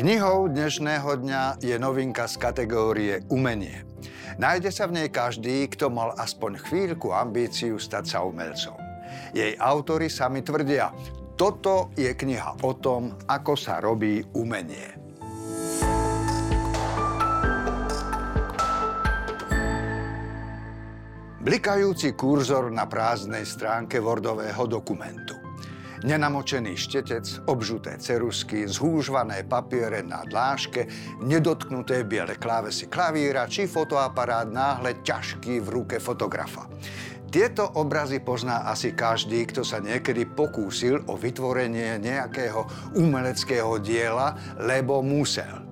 Knihou dnešného dňa je novinka z kategórie umenie. Nájde sa v nej každý, kto mal aspoň chvíľku ambíciu stať sa umelcom. Jej autory sami tvrdia, toto je kniha o tom, ako sa robí umenie. Blikajúci kurzor na prázdnej stránke Wordového dokumentu. Nenamočený štetec, obžuté cerusky, zhúžvané papiere na dláške, nedotknuté biele klávesy klavíra či fotoaparát náhle ťažký v ruke fotografa. Tieto obrazy pozná asi každý, kto sa niekedy pokúsil o vytvorenie nejakého umeleckého diela, lebo musel.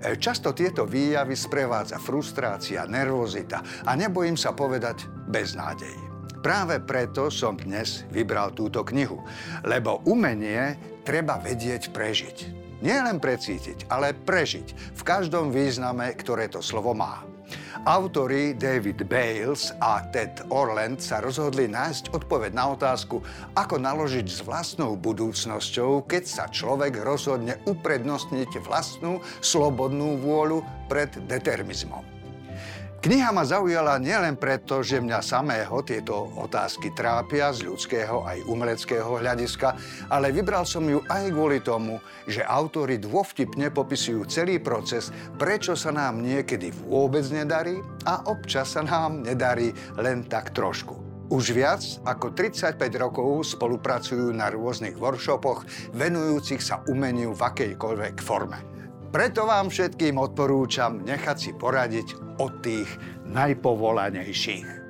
Často tieto výjavy sprevádza frustrácia, nervozita a nebojím sa povedať beznádej. Práve preto som dnes vybral túto knihu, lebo umenie treba vedieť prežiť. Nie len precítiť, ale prežiť v každom význame, ktoré to slovo má. Autori David Bales a Ted Orland sa rozhodli nájsť odpoveď na otázku, ako naložiť s vlastnou budúcnosťou, keď sa človek rozhodne uprednostniť vlastnú slobodnú vôľu pred determizmom. Kniha ma zaujala nielen preto, že mňa samého tieto otázky trápia z ľudského aj umeleckého hľadiska, ale vybral som ju aj kvôli tomu, že autori dôvtipne popisujú celý proces, prečo sa nám niekedy vôbec nedarí a občas sa nám nedarí len tak trošku. Už viac ako 35 rokov spolupracujú na rôznych workshopoch venujúcich sa umeniu v akejkoľvek forme. Preto vám všetkým odporúčam nechať si poradiť od tých najpovolanejších.